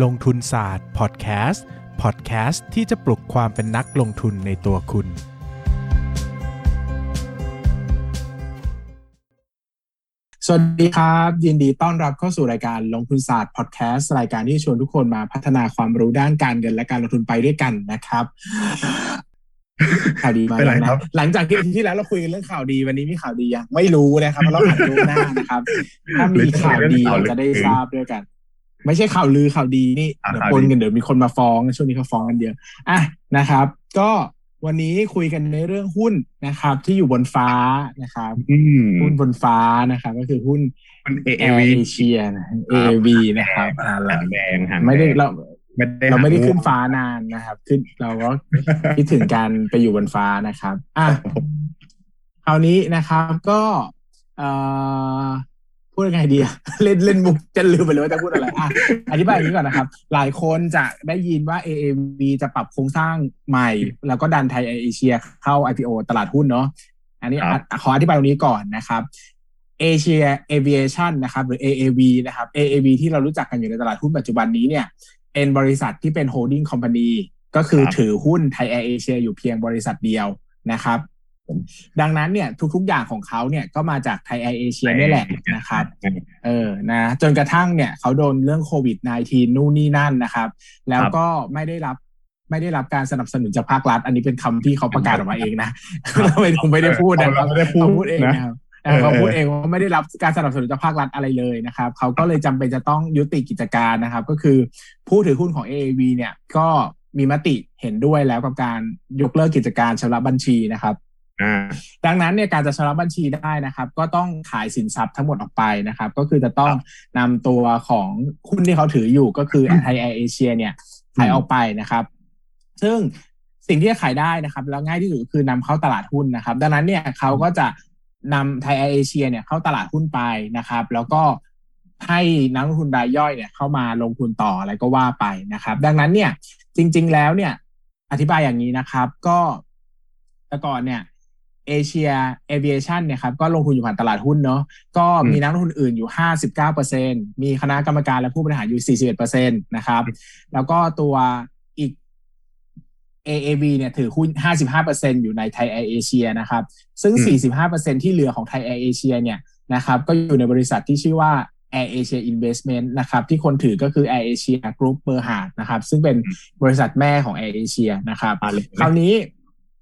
ลงทุนศาสตร์พอดแคสต์พอดแคสต์ที่จะปลุกความเป็นนักลงทุนในตัวคุณ สวัสดีครับ ยินดีต้อนรับเข้าสู่รายการลงทุนศาสตร์พอดแคสต์รายการที่ชวนทุกคนมาพัฒนาความรู้ด้านการเงินและการลงทุนไปด้วยกันนะครับข่าวดีมาเป็นไรแล้วครันะหลังจากที่อาทิตย์ที่แล้วเราคุยกันเรื่องข่าวดีวันนี้มีข่าวดียังไม่รู้นะครับเพราะเราผ่านล่วงหน้านะครับ ถ้ามีข่าวดีเราจะได้ทราบด้วยกัน ไม่ใช่ข่าวลือข่าวดีนี่อะเดี๋ยวข่าวปนดีกันเดี๋ยวมีคนมาฟ้องช่วงนี้เขาฟ้องกันเยอะอะนะครับ ก็วันนี้คุยกันในเรื่องหุ้นนะครับ ที่อยู่บนฟ้านะครับอืมหุ้นบนฟ้านะครับ ก็คือหุ้นมันเอแอเอร์วีเอเชียนะ AAV นะครับอ่าเราหางแดงหางไม่ได้แงเราไม่ได้เราไม่ได้หงขึ้นฟ้านานนะครับ ขึ้นเราก็คิดถึงการไปอยู่บนฟ้านะครับ อะคราวนี้นะครับก็เอ่อ พูดยังไงดีอะเล่นเล่นมุกจะลืมไปเลยว่าจะพูดอะไรอะอธิบายอย่างนี้ก่อนนะครับ หลายคนจะได้ยินว่า AAV จะปรับโครงสร้างใหม่ แล้วก็ดันไทยเอเชียเข้า IPO ตลาดหุ้นเนาะอันนี้อะขออธิบายตรงนี้ก่อนนะครับเอเชีย Aviation นะครับหรือ AAV นะครับ AAV ที่เรารู้จักกันอยู่ในตลาดหุ้นปัจจุบันนี้เนี่ยเป็นบริษัทที่เป็น holding company ก็คือครับถือหุ้นไทยแอร์เอเชียอยู่เพียงบริษัทเดียวนะครับ ดังนั้นเนี่ยทุกๆอย่างของเขาเนี่ยก็มาจากไทยแอร์เอเชียนี่แหละนะครับเออนะจนกระทั่งเนี่ยเขาโดนเรื่องโควิด -19 นู่นนี่นั่นนะครับ แล้วก็ไม่ได้รับไม่ได้รับการสนับสนุนจากภาครัฐ อันนี้เป็นคำที่เขาประกาศออกมาเองนะเราไม่ผมไม่ได้พูดนะครับเราไม่ได้พูดเขาพูดเองนะนะครับเออเขาพูดเองว่าไม่ได้รับการสนับสนุนจากภาครัฐอะไรเลยนะครับ เขาก็เลยจำเป็นจะต้องยุติกิจการนะครับ ก็คือผู้ถือหุ้นของ AAV เนี่ยก็มีมติเห็นด้วยแล้วกับการยกเลิกกิจการชำระบัญชีนะครับอ่า ดังนั้นเนี่ยการจะชำระบัญชีได้นะครับ ก็ต้องขายสินทรัพย์ทั้งหมดออกไปนะครับ ก็คือจะต้องนำตัวของหุ้นที่เขาถืออยู่ก็คือไทยแอร์เอเชียเนี่ยขายออกไปนะครับ ซึ่งสิ่งที่จะขายได้นะครับ แล้วง่ายที่สุดก็คือนำเข้าตลาดหุ้นนะครับ ดังนั้นเนี่ยเขาก็จะนำไทยแอร์เอเชียเนี่ยเข้าตลาดหุ้นไปนะครับ แล้วก็ให้นักลงทุนรายย่อยเนี่ยเข้ามาลงทุนต่ออะไรก็ว่าไปนะครับ ดังนั้นเนี่ยจริง ๆ แล้วเนี่ย อธิบายอย่างนี้นะครับ ก็แต่ก่อนเนี่ย เอเชียเอเ a ชันเนี่ยครับก็ลงทุนอยู่ผ่านตลาดหุ้นเนาะก็มีนักลงทุนอื่นอยู่ 59%มีคณะกรรมการและผู้บริหารอยู่ 41%นะครับ แล้วก็ตัวอีก AAV เนี่ยถือหุ้น 55%อยู่ในไทยแอร์เอเชียนะครับ ซึ่งอืม45%ที่เหลือของไทยแอร์เอเชียเนี่ยนะครับก็อยู่ในบริษัทที่ชื่อว่า Air Asia Investment นะครับที่คนถือก็คือ Air Asia Group b e r h a r d นะครับ ซึ่งเป็นบริษัทแม่ของ Air Asia นะครับมาเลยคราวนี้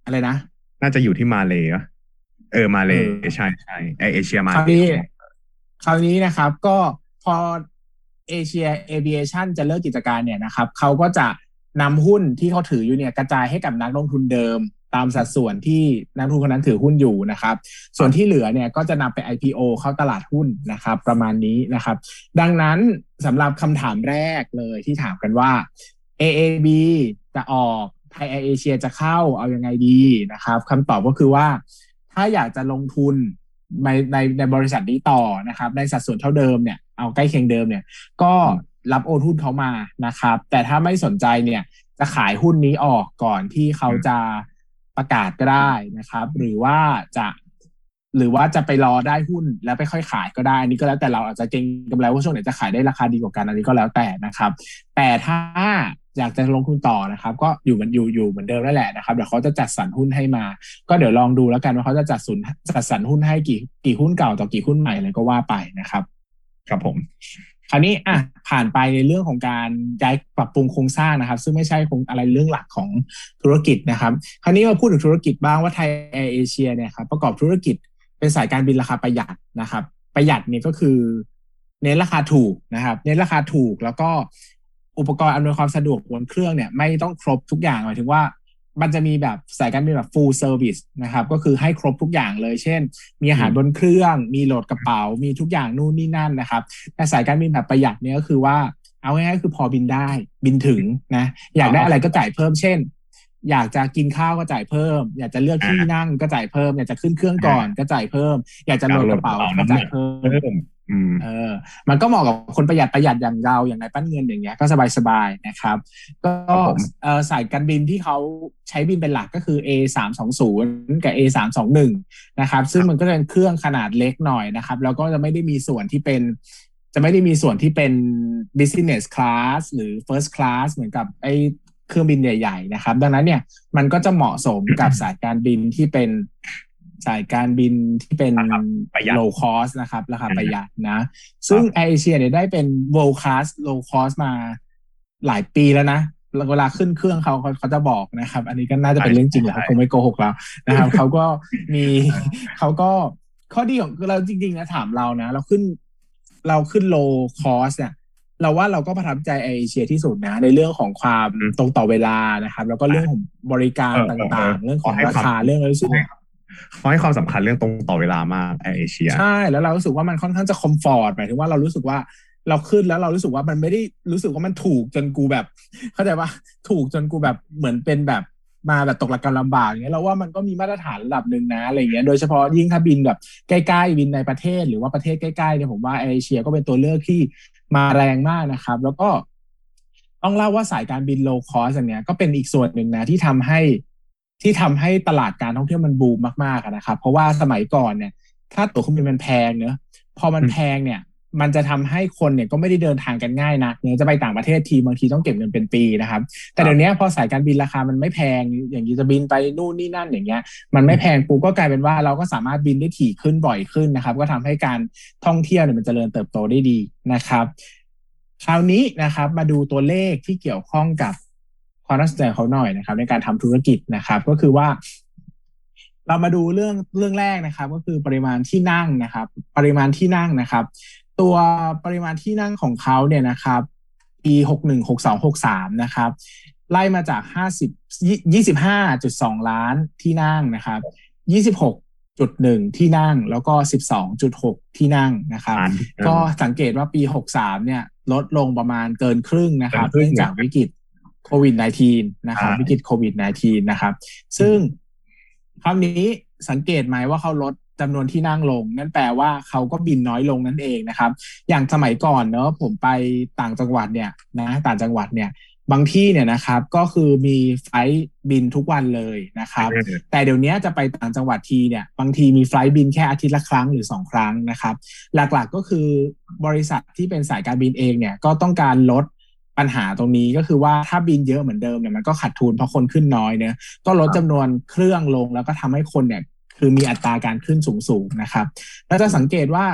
อะไรนะ น่าจะอยู่ที่มาเลยอะเออมาเลเออใช่ใช่แอร์เอเชียมาคราวนี้คราวนี้นะครับ ก็พอเอเชีย Aviation จะเลิกกิจการเนี่ยนะครับเขาก็จะนำหุ้นที่เขาถืออยู่เนี่ยกระจายให้กับนักลงทุนเดิม ตามสัดส่วนที่นักลงทุนคนนั้นถือหุ้นอยู่นะครับ ส่วนที่เหลือเนี่ยก็จะนำไป IPO เข้าตลาดหุ้นนะครับ ประมาณนี้นะครับ ดังนั้นสำหรับคำถามแรกเลยที่ถามกันว่า AAB จะออก ไทยแอร์เอเชียจะเข้าเอายังไงดีนะครับคำตอบก็คือว่า ถ้าอยากจะลงทุนในในในบริษัทนี้ต่อนะครับ ในสัดส่วนเท่าเดิมเนี่ยเอาใกล้เคียงเดิมเนี่ย ก็รับโอนหุ้นเขามานะครับ แต่ถ้าไม่สนใจเนี่ยจะขายหุ้นนี้ออกก่อนที่เขาจะประกาศก็ได้นะครับ หรือว่าจะหรือว่าจะไปรอได้หุ้นแล้วไปค่อยขายก็ได้อันนี้ก็แล้วแต่เราอาจจะเก็งกำไรว่าช่วงไหนจะขายได้ราคาดีกว่ากันอันนี้ก็แล้วแต่นะครับ แต่ถ้า อยากจะลงทุนต่อนะครับ ก็อยู่เหมันอยู่อยู่เหมือนเดิมนั่นแหละนะครับเดี๋ยวเขาจะจัดสรรหุ้นให้มา ก็เดี๋ยวลองดูแล้วกันว่าเขาจะจัดสรรจัดสรรหุ้นให้กี่กี่หุ้นเก่าต่อกี่หุ้นใหม่อะไรก็ว่าไปนะครับ ครับผมคราวนี้อะผ่านไปในเรื่องของการย้ายปรับปรุงโครงสร้างนะครับ ซึ่งไม่ใช่คงอะไรเรื่องหลักของธุรกิจนะครับ คราวนี้มาพูดถึงธุรกิจบ้างว่าไทยแอร์เอเชียเนี่ยครับประกอบธุรกิจเป็นสายการบินราคาประหยัดนะครับ ประหยัดเนี่ยก็คือเน้นราคาถูกนะครับ เน้นราคาถูกแล้วก็ อุปกรณ์อำนวยความสะดวกบนเครื่องเนี่ยไม่ต้องครบทุกอย่างหมายถึงว่ามันจะมีแบบสายการบินแบบ full service นะครับ ก็คือให้ครบทุกอย่างเลย เช่น มีอาหารบนเครื่อง มีโหลดกระเป๋า มีทุกอย่างนู่นนี่นั่นนะครับ แต่สายการบินแบบประหยัดเนี่ยก็คือว่า เอาง่ายๆคือพอบินได้บินถึงนะ อยากได้อะไรก็จ่ายเพิ่ม เช่น อยากจะกินข้าวก็จ่ายเพิ่ม อยากจะเลือกที่นั่งก็จ่ายเพิ่ม อยากจะขึ้นเครื่องก่อนก็จ่ายเพิ่ม อยากจะโหลดกระเป๋าก็จ่ายเพิ่ม เพิ่มอืมเออ มันก็เหมาะกับคนประหยัดประหยัดอย่างเราอย่างนายปั้นเงินอย่างเงี้ยก็สบายสบายๆนะครับ ก็ครับผมเออสายการบินที่เขาใช้บินเป็นหลักก็คือ A สามสองศูนย์กับ A สามสองหนึ่งนะครับ ซึ่งมันก็จะเป็นเครื่องขนาดเล็กหน่อยนะครับ แล้วก็จะไม่ได้มีส่วนที่เป็น จะไม่ได้มีส่วนที่เป็น business class หรือ first class เหมือนกับไอเครื่องบินใหญ่ ๆ นะครับ ดังนั้นเนี่ยมันก็จะเหมาะสมกับสายการบินที่เป็น สายการบินที่เป็นประหยัด low cost นะครับ ราคาประหยัดนะ ซึ่งแอร์เอเชียเนี่ยได้เป็น world class low cost มาหลายปีแล้วนะเวลาขึ้นเครื่องเขาเขาเขาจะบอกนะครับ อันนี้ก็น่าจะเป็นเรื่องจริงแหละใช่เขาคงไม่โกหกเรานะครับเขาก็มีเขาก็ข้อดีของเราจริงๆนะถามเรานะ เราขึ้นเราขึ้น low cost เนี่ยเราว่าเราก็ประทับใจแอร์เอเชียที่สุดนะ ในเรื่องของความอืมตรงต่อเวลานะครับ แล้วก็เรื่องของบริการเออตเออเอ่าองๆ เรื่องของขอให้ราความคาเรื่องอะไรรู้สึกว่า เขาให้ความสำคัญเรื่องตรงต่อเวลามากแอร์เอเชียใช่แล้วเรารู้สึกว่ามันค่อนข้างจะ comfort หมายถึงว่าเรารู้สึกว่าเราขึ้นแล้วเรารู้สึกว่ามันไม่ได้รู้สึกว่ามันถูกจนกูแบบ เข้าใจว่าถูกจนกูแบบเหมือนเป็นแบบมาแบบตกหลักการลำบากเงี้ยเราว่ามันก็มีมาตรฐานระดับหนึ่งนะอะไรเงี้ยโดยเฉพาะยิ่งถ้าบินแบบใกล้ๆบินในประเทศหรือว่าประเทศใกล้ๆเนี่ยผมว่าแอร์เอเชียก็เป็นตัวเลือกที่มาแรงมากนะครับ แล้วก็ต้องเล่าว่าสายการบิน low cost อันเนี้ยก็เป็นอีกส่วนหนึ่งนะที่ทำให้ ที่ทำให้ตลาดการท่องเที่ยวมันบูมมากๆนะครับ เพราะว่าสมัยก่อนเนี่ย ถ้าตั๋วเครื่องบินมันแพงเนอะพอมันแพงเนี่ย มันจะทำให้คนเนี่ยก็ไม่ได้เดินทางกันง่ายนักเนี่ยจะไปต่างประเทศทีบางทีต้องเก็บเงินเป็นปีนะครับ แต่เดี๋ยวนี้พอสายการบินราคามันไม่แพง อย่างนี้จะบินไปนู่นนี่นั่นอย่างเงี้ย มันไม่แพงปุ๊บก็กลายเป็นว่าเราก็สามารถบินได้ถี่ขึ้นบ่อยขึ้นนะครับ ก็ทำให้การท่องเที่ยวเนี่ยมันจเจริญเติบโตได้ดีนะครับ คราวนี้นะครับ มาดูตัวเลขที่เกี่ยวข้องกับ ความน่าสนใจของเขาหน่อยนะครับ ในการทำธุรกิจนะครับ ก็คือว่า เรามาดูเรื่องเรื่องแรกนะครับ ก็คือปริมาณที่นั่งนะครับ ปริมาณที่นั่งนะครับ ตัวปริมาณที่นั่งของเขาเนี่ยนะครับปีหกหนึ่งหกสองหกสามนะครับไล่มาจากห้าสิบยี่สิบห้าจุดสองล้านที่นั่งนะครับยี่สิบหกจุดหนึ่งที่นั่งแล้วก็สิบสองจุดหกที่นั่งนะครับล้านก็สังเกตว่าปี63เนี่ย ลดลงประมาณเกินครึ่งนะครับเกินครึ่เนื่งองจากวิกฤต โควิด -19 นะครับใช่วิกฤตโควิด -19 นะครับ ซึ่งคราวนี้สังเกตไหมว่าเขาลดจำนวนที่นั่งลง นั่นแปลว่าเขาก็บินน้อยลงนั่นเองนะครับ อย่างสมัยก่อนเนอะผมไปต่างจังหวัดเนี่ยนะต่างจังหวัดเนี่ย บางที่เนี่ยนะครับ ก็คือมี flight บินทุกวันเลยนะครับเออแต่เดี๋ยวนี้จะไปต่างจังหวัดทีเนี่ย บางทีมี flight บินแค่อาทิตย์ละครั้งหรือสองครั้งนะครับ หลักๆก็คือบริษัทที่เป็นสายการบินเองเนี่ยก็ต้องการลด ปัญหาตรงนี้ก็คือว่าถ้าบินเยอะเหมือนเดิมเนี่ยมันก็ขาดทุนเพราะคนขึ้นน้อยเนี่ยก็ลดจำนวนเครื่องลงแล้วก็ทำให้คนเนี่ยคือมีอัตราการขึ้นสูงๆนะครับ แล้วจะสังเกตว่า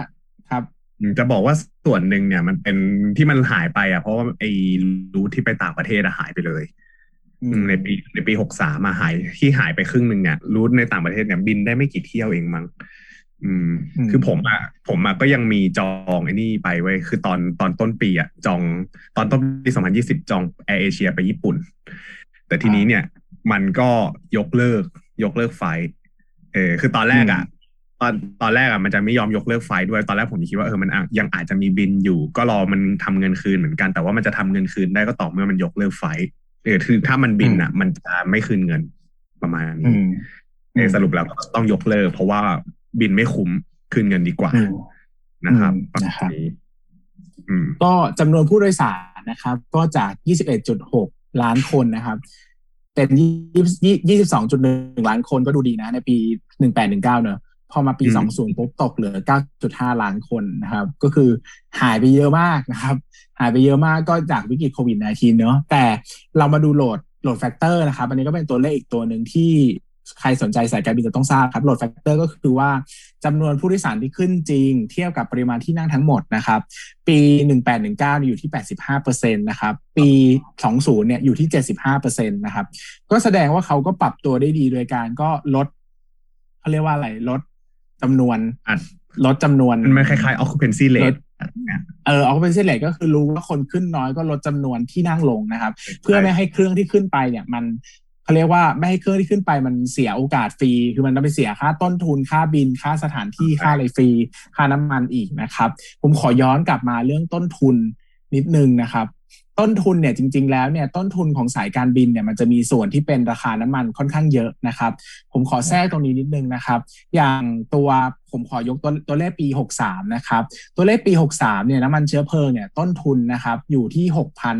ครับอืมจะบอกว่าส่วนหนึ่งเนี่ยมันเป็นที่มันหายไปอะเพราะว่าไอ้รูทที่ไปต่างประเทศอะหายไปเลยอืมอืมในปีในปีหกสามมาหายที่หายไปครึ่งหนึ่งเนี่ยรูทในต่างประเทศเนี่ยบินได้ไม่กี่เที่ยวเองมั้ง อืมอืม คือผมอะผมอะก็ยังมีจองไอ้นี่ไปไว้ยคือตอนตอนต้นปีอะจอง ตอนต้นปีสองพันยี่สิบจองแอร์เอเชียไปญี่ปุ่น แต่ทีนี้เนี่ย มันก็ยกเลิก ยกเลิก flight เออคือตอนแรกอะตอนตอนแรกอะมันจะไม่ยอมยกเลิก flight ด้วยตอนแรกผมคิดว่าเออมันอะยังอาจจะมีบินอยู่ ก็รอมันทำเงินคืนเหมือนกัน แต่ว่ามันจะทำเงินคืนได้ก็ต่อเมื่อมันยกเลิก flight เออคือถ้ามันบินอะมันจะไม่คืนเงินประมาณอืนี้มเออสรุปแล้วก็ต้องยกเลิก เพราะว่า บินไม่คุ้มคืนเงินดีกว่าอืมนะครับอืมประมาณนะครับนี้อืมก็จำนวนผู้โดยสารนะครับ ก็จาก 21.6 ล้านคนนะครับ เป็น20 22.1 ล้านคนก็ดูดีนะ ในปี 1819 เนอะพอมาปีอืม20ปุ๊บตกเหลือ 9.5 ล้านคนนะครับ ก็คือหายไปเยอะมากนะครับ หายไปเยอะมากก็จากวิกฤตโควิด -19 เนอะแต่เรามาดู load load factor นะครับ อันนี้ก็เป็นตัวเลขอีกตัวหนึ่งที่ ใครสนใจสายการบินจะต้องทราบครับ load factor ก็คือว่าจำนวนผู้โดยสารที่ขึ้นจริง เทียบกับปริมาณที่นั่งทั้งหมดนะครับ ปี 1819เนี่ยอยู่ที่ 85%นะครับ ปี 20 เนี่ยอยู่ที่ 75%นะครับ ก็แสดงว่าเขาก็ปรับตัวได้ดีโดยการก็ลดเขาเรียกว่าอะไรลดจำนวนอัดลดจำนวนมันไม่คล้ายๆ occupancy ลด rate เนี่ยเออเอาเป็นเส้นเหล็กก็คือรู้ว่าคนขึ้นน้อยก็ลดจำนวนที่นั่งลงนะครับ เพื่อไม่ให้เครื่องที่ขึ้นไปเนี่ยมัน เขาเรียกว่าไม่ให้เครื่องที่ขึ้นไปมันเสียโอกาสฟรี คือมันต้องไปเสียค่าต้นทุนค่าบินค่าสถานที่ค่าอะไรฟรี ค่าน้ำมันอีกนะครับ ผมขอย้อนกลับมาเรื่องต้นทุนนิดนึงนะครับ ต้นทุนเนี่ยจริง ๆ แล้วเนี่ยต้นทุนของสายการบินเนี่ยมันจะมีส่วนที่เป็นราคาน้ำมันค่อนข้างเยอะนะครับ ผมขอแทรกตรงนี้นิดนึงนะครับ อย่างตัวผมขอยกตัวตัวเลขปี 63 นะครับ ตัวเลขปี 63 เนี่ยน้ำมันเชื้อเพลิงเนี่ยต้นทุนนะครับอยู่ที่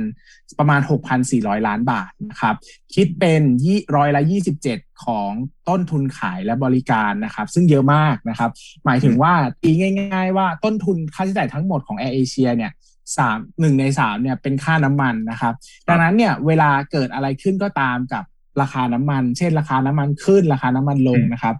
6,000 ประมาณ 6,400 ล้านบาทนะครับ คิดเป็นยี่ร้อยละ 27 ของต้นทุนขายและบริการนะครับ ซึ่งเยอะมากนะครับ หมายถึงว่าตีง่าย ๆ ว่าต้นทุนค่าใช้จ่ายทั้งหมดของ Air Asia เนี่ย สามหนึ่งในสามเนี่ยเป็นค่าน้ำมันนะครับ ดังนั้นเนี่ยเวลาเกิดอะไรขึ้นก็ตามกับราคาน้ำมัน เช่น ราคาน้ำมันขึ้น ราคาน้ำมันลงนะครับ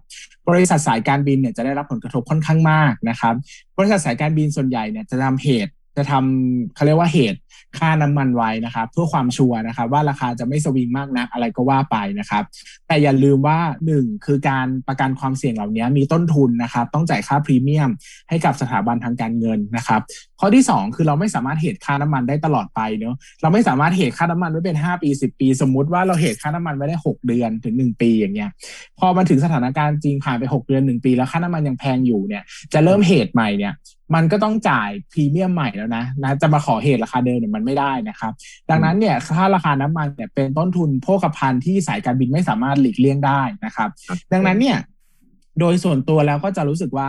บริษัทสายการบินเนี่ยจะได้รับผลกระทบค่อนข้างมากนะครับ บริษัทสายการบินส่วนใหญ่เนี่ยจะทำเหตุ จะทำเขาเรียกว่าเหตุค่าน้ำมันไว้นะครับเพื่อความชัวร์นะครับ ว่าราคาจะไม่สวิงมากนักอะไรก็ว่าไปนะครับ แต่อย่าลืมว่าหนึ่งคือการประกันความเสี่ยงเหล่านี้มีต้นทุนนะครับ ต้องจ่ายค่าพรีเมียม ให้กับสถาบันทางการเงินนะครับ ข้อที่ 2 คือเราไม่สามารถเหตุค่าน้ำมันได้ตลอดไปเนาะเราไม่สามารถเหตุค่าน้ำมันไว้เป็น 5 ปี 10 ปี สมมุติว่าเราเหตุค่าน้ำมันไว้ได้ 6 เดือนถึง 1 ปีอย่างเงี้ยพอมาถึงสถานการณ์จริงผ่านไป 6 เดือน 1 ปี แล้วค่าน้ำมันยังแพงอยู่เนี่ยจะเริ่มเหตุใหม่เนี่ย มันก็ต้องจ่ายพรีเมียมใหม่แล้วนะนะจะมาขอเหตุราคาเดิมเนี่ยมันไม่ได้นะครับ ดังนั้นเนี่ยค่าราคาน้ำมันเนี่ยเป็นต้นทุนโภคภัณฑ์ที่สายการบินไม่สามารถหลีกเลี่ยงได้นะครับ ดังนั้นเนี่ยโดยส่วนตัวแล้วก็จะรู้สึกว่า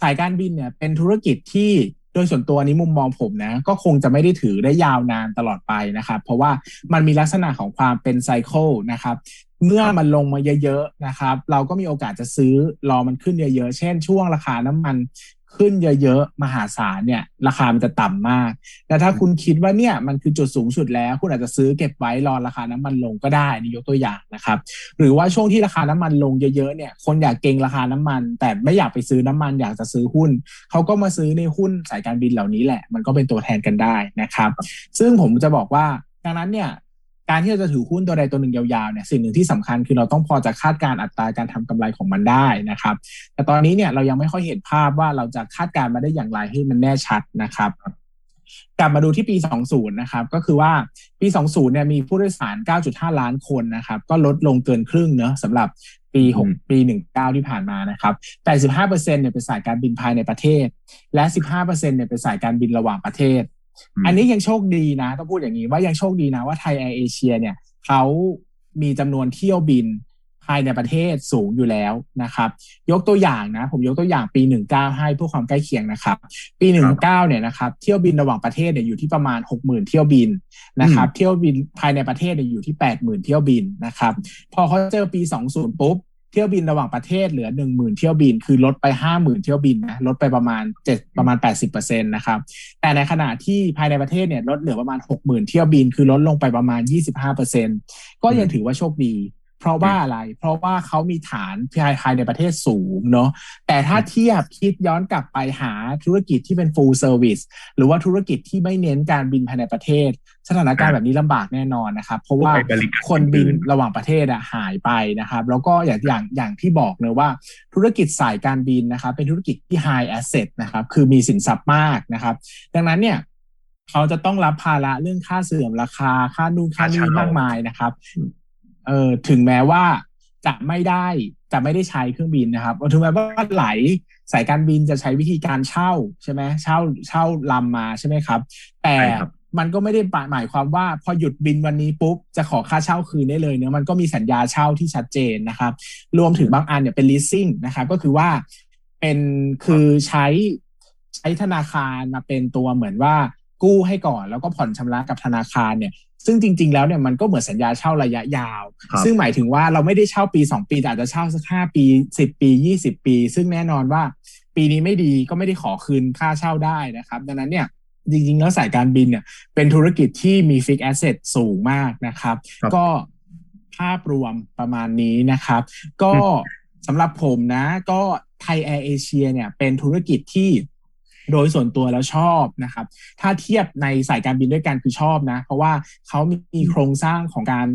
สายการบินเนี่ยเป็นธุรกิจที่โดยส่วนตัวนี้มุมมองผมนะ ก็คงจะไม่ได้ถือได้ยาวนานตลอดไปนะครับ เพราะว่ามันมีลักษณะของความเป็นไซเคิลนะครับเมื่อมันลงมาเยอะๆนะครับ เราก็มีโอกาสจะซื้อรอมันขึ้นเยอะๆ เช่นช่วงราคาน้ำมัน ขึ้นเยอะๆ มหาศาลเนี่ย ราคามันจะต่ำมาก แต่ถ้าคุณคิดว่าเนี่ยมันคือจุดสูงสุดแล้ว คุณอาจจะซื้อเก็บไว้รอราคาน้ำมันลงก็ได้นี่ยกตัวอย่างนะครับ หรือว่าช่วงที่ราคาน้ำมันลงเยอะๆเนี่ย คนอยากเก็งราคาน้ำมัน แต่ไม่อยากไปซื้อน้ำมันอยากจะซื้อหุ้น เขาก็มาซื้อในหุ้นสายการบินเหล่านี้แหละ มันก็เป็นตัวแทนกันได้นะครับ ซึ่งผมจะบอกว่าดังนั้นเนี่ย การที่เราจะถือหุ้นตัวใดตัวหนึ่งยาวๆเนี่ยสิ่งหนึ่งที่สำคัญคือเราต้องพอจะคาดการอัตราการทำกำไรของมันได้นะครับ แต่ตอนนี้เนี่ยเรายังไม่ค่อยเห็นภาพว่าเราจะคาดการมาได้อย่างไรให้มันแน่ชัดนะครับ กลับมาดูที่ปี 20 นะครับ ก็คือว่าปี 20 เนี่ยมีผู้โดยสาร 9.5 ล้านคนนะครับ ก็ลดลงเกินครึ่งเนอะสำหรับปี6ปี 19 ที่ผ่านมานะครับ 85%เนี่ยเป็นสายการบินภายในประเทศ และ 15%เนี่ยเป็นสายการบินระหว่างประเทศ อันนี้ยังโชคดีนะ ต้องพูดอย่างนี้ว่ายังโชคดีนะว่าไทยแอร์เอเชียเนี่ยเขามีจำนวนเที่ยวบินภายในประเทศสูงอยู่แล้วนะครับ ยกตัวอย่างนะ ผมยกตัวอย่างปี 19 ให้เพื่อความใกล้เคียงนะครับ ปี 19เนี่ยนะครับ เที่ยวบินระหว่างประเทศเนี่ยอยู่ที่ประมาณ 60,000 เที่ยวบินนะครับ เที่ยวบินภายในประเทศเนี่ยอยู่ที่ 80,000 เที่ยวบินนะครับ พอเขาเจอปี 20 ปุ๊บ ที่ยวบินระหว่างประเทศเหลือหนึ่งหมื่นเที่ยวบิน คือลดไปห้าหมื่นเที่ยวบินนะลดไปประมาณเจ็ดประมาณแปดสิบเปอร์เซ็นตนะครับแต่ในขณะที่ภายในประเทศเนี่ยลดเหลือประมาณหกหมื่นเที่ยวบิน คือลดลงไปประมาณยี่สิบห้าเปอร์เซ็นก็ยังถือว่าโชคดี เพราะว่าอะไร เพราะว่าเขามีฐานภายในประเทศสูงเนาะแต่ถ้าเทียบคิดย้อนกลับไปหาธุรกิจที่เป็น full service หรือว่าธุรกิจที่ไม่เน้นการบินภายในประเทศ สถานการณ์แบบนี้ลำบากแน่นอนนะครับ เพราะว่าคนบินระหว่างประเทศอะหายไปนะครับ แล้วก็อย่างอย่างอย่างที่บอกเลยว่า ธุรกิจสายการบินนะครับ เป็นธุรกิจที่ high asset นะครับ คือมีสินทรัพย์มากนะครับ ดังนั้นเนี่ยเขาจะต้องรับภาระเรื่องค่าเสื่อมราคาค่านู่นค่านี่มากมายนะครับ เออถึงแม้ว่าจะไม่ได้จะไม่ได้ใช้เครื่องบินนะครับถึงแม้ว่าหลายสายการบินจะใช้วิธีการเช่าใช่ไหมเช่าเช่าลำมาใช่ไหมครับ แต่มันก็ไม่ได้หมายความว่าพอหยุดบินวันนี้ปุ๊บจะขอค่าเช่าคืนได้เลยเนะมันก็มีสัญญาเช่าที่ชัดเจนนะครับ รวมถึงบางอันเนี่ยเป็น leasing นะครับก็คือว่าเป็นคือใช้ใช้ธนาคารมาเป็นตัวเหมือนว่า กู้ให้ก่อน แล้วก็ผ่อนชำระกับธนาคารเนี่ยซึ่งจริง ๆ แล้วเนี่ยมันก็เหมือนสัญญาเช่าระยะยาว ซึ่งหมายถึงว่าเราไม่ได้เช่าปีสองปีแต่อาจจะเช่าสักห้าปีสิบปียี่สิบปี ซึ่งแน่นอนว่า ปีนี้ไม่ดีก็ไม่ได้ขอคืนค่าเช่าได้นะครับ ดังนั้นเนี่ยจริง ๆ แล้วสายการบินเนี่ยเป็นธุรกิจที่มี fixed asset สูงมากนะครับ ก็ภาพรวมประมาณนี้นะครับ ก็สำหรับผมนะ ก็ไทยแอร์เอเชียเนี่ยเป็นธุรกิจที่ โดยส่วนตัวแล้วชอบนะครับ ถ้าเทียบในสายการบินด้วยกันคือชอบนะ เพราะว่าเขามีโครงสร้างของการ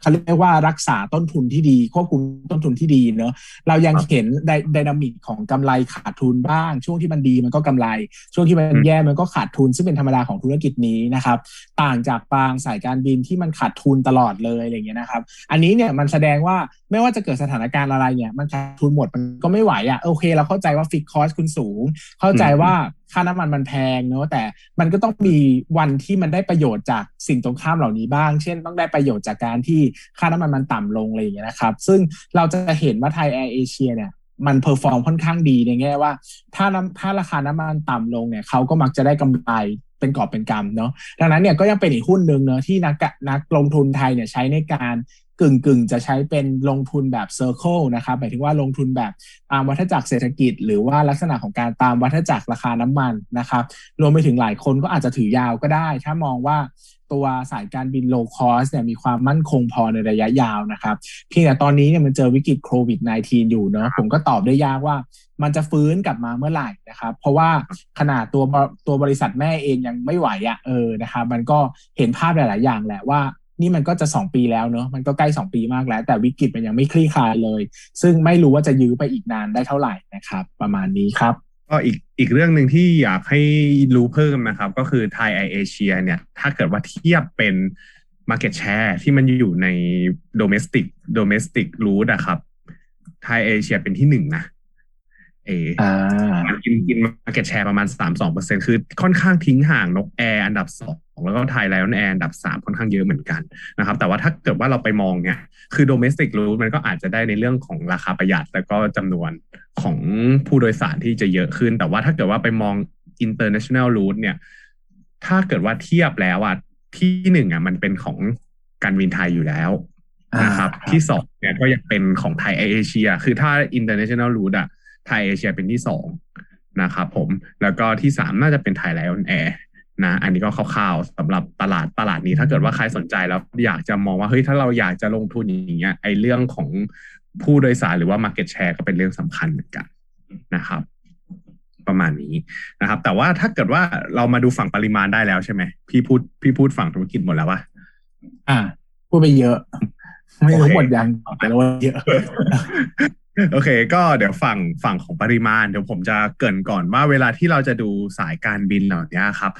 เขาเรียกว่ารักษาต้นทุนที่ดี ควบคุมต้นทุนที่ดีเนอะเรายังเห็น dynamic ของกำไรขาดทุนบ้าง ช่วงที่มันดีมันก็กำไร ช่วงที่มันแย่มันก็ขาดทุน ซึ่งเป็นธรรมดาของธุรกิจนี้นะครับ ต่างจากบางสายการบินที่มันขาดทุนตลอดเลยอะไรเงี้ยนะครับ อันนี้เนี่ยมันแสดงว่าไม่ว่าจะเกิดสถานการณ์อะไรเนี่ย มันขาดทุนหมดมันก็ไม่ไหวอะ่ะโอเค เราเข้าใจว่า fixed cost คุณสูง เข้าใจว่า ค่าน้ำมันมันแพงเนอะแต่มันก็ต้องมีวันที่มันได้ประโยชน์จากสิ่งตรงข้ามเหล่านี้บ้าง เช่น ต้องได้ประโยชน์จากการที่ค่าน้ำมันมันต่ำลงอะไรอย่างเงี้ยนะครับ ซึ่งเราจะเห็นว่าไทยแอร์เอเชียเนี่ยมัน perform ค่อนข้างดีในแง่ว่า ถ้าน้ำถ้าราคาน้ำมันต่ำลงเนี่ยเขาก็มักจะได้กำไรเป็นกอบเป็นกำเนาะดังนั้นเนี่ยก็ยังเป็นอีกหุ้นหนึ่งเนาะที่นักนักลงทุนไทยเนี่ยใช้ในการ กึ่งกึ่งจะใช้เป็นลงทุนแบบ circle นะครับหมายถึงว่าลงทุนแบบตามวัฏจักรเศรษฐกิจ หรือว่าลักษณะของการตามวัฏจักรราคาน้ำมันนะครับ รวมไปถึงหลายคนก็อาจจะถือยาวก็ได้ ถ้ามองว่าตัวสายการบิน low cost เนี่ยมีความมั่นคงพอในระยะยาวนะครับเพียงแต่ตอนนี้เนี่ยมันเจอวิกฤตโควิด -19 อยู่เนาะผมก็ตอบได้ยากว่ามันจะฟื้นกลับมาเมื่อไหร่นะครับ เพราะว่าขนาดตัวตัวบริษัทแม่เองยังไม่ไหวอะ่ะเออนะครับ มันก็เห็นภาพหลาย ๆ อย่างแหละว่า นี่มันก็จะสองปีแล้วเนอะมันก็ใกล้สองปีมากแล้ว แต่วิกฤตมันยังไม่คลี่คลายเลย ซึ่งไม่รู้ว่าจะยื้อไปอีกนานได้เท่าไหร่นะครับ ประมาณนี้ครับก็อีกอีกเรื่องหนึ่งที่อยากให้รู้เพิ่มนะครับ ก็คือไทยแอร์เอเชียเนี่ย ถ้าเกิดว่าเทียบเป็น Market Share ที่มันอยู่ใน Domestic Domestic Route อะครับไทยเอเชียเป็นที่หนึ่งนะ เอมันกินกิน market share ประมาณสามสองเปอร์เซ็นคือค่อนข้างทิ้งห่างนกแอร์อันดับสองแล้วก็ไทยไลออนแอร์อันดับสามค่อนข้างเยอะเหมือนกันนะครับ แต่ว่าถ้าเกิดว่าเราไปมองเนี่ยคือ domestic route มันก็อาจจะได้ในเรื่องของราคาประหยัด แต่ก็จำนวนของผู้โดยสารที่จะเยอะขึ้น แต่ว่าถ้าเกิดว่าไปมอง international route เนี่ย ถ้าเกิดว่าเทียบแล้วอะที่หนึ่งอะมันเป็นของการบินไทยอยู่แล้วนะครับ ที่สองเนี่ยก็ยังเป็นของไทยเอเชีย คือถ้า international route อะ ไทยเอเชียเป็นที่สองนะครับผมแล้วก็ที่สามน่าจะเป็นไทยไลออนแอร์นะอันนี้ก็คร่าวๆสำหรับตลาดตลาดนี้ถ้าเกิดว่าใครสนใจแล้วอยากจะมองว่าเฮ้ยถ้าเราอยากจะลงทุนอย่างเงี้ยไอเรื่องของผู้โดยสารหรือว่า Market Share ก็เป็นเรื่องสำคัญเหมือนกันนะครับ ประมาณนี้นะครับ แต่ว่าถ้าเกิดว่าเรามาดูฝั่งปริมาณได้แล้วใช่ไหมพี่พูดพี่พูดฝั่งธุรกิจหมดแล้ววะอ่า พูดไปเยอะ ไม่รู้หมดยังแต่ว่าเยอะ โอเค ก็เดี๋ยวฝั่งฝั่งของปริมาณ เดี๋ยวผมจะเกริ่นก่อนว่าเวลาที่เราจะดูสายการบินเหล่านี้ครับ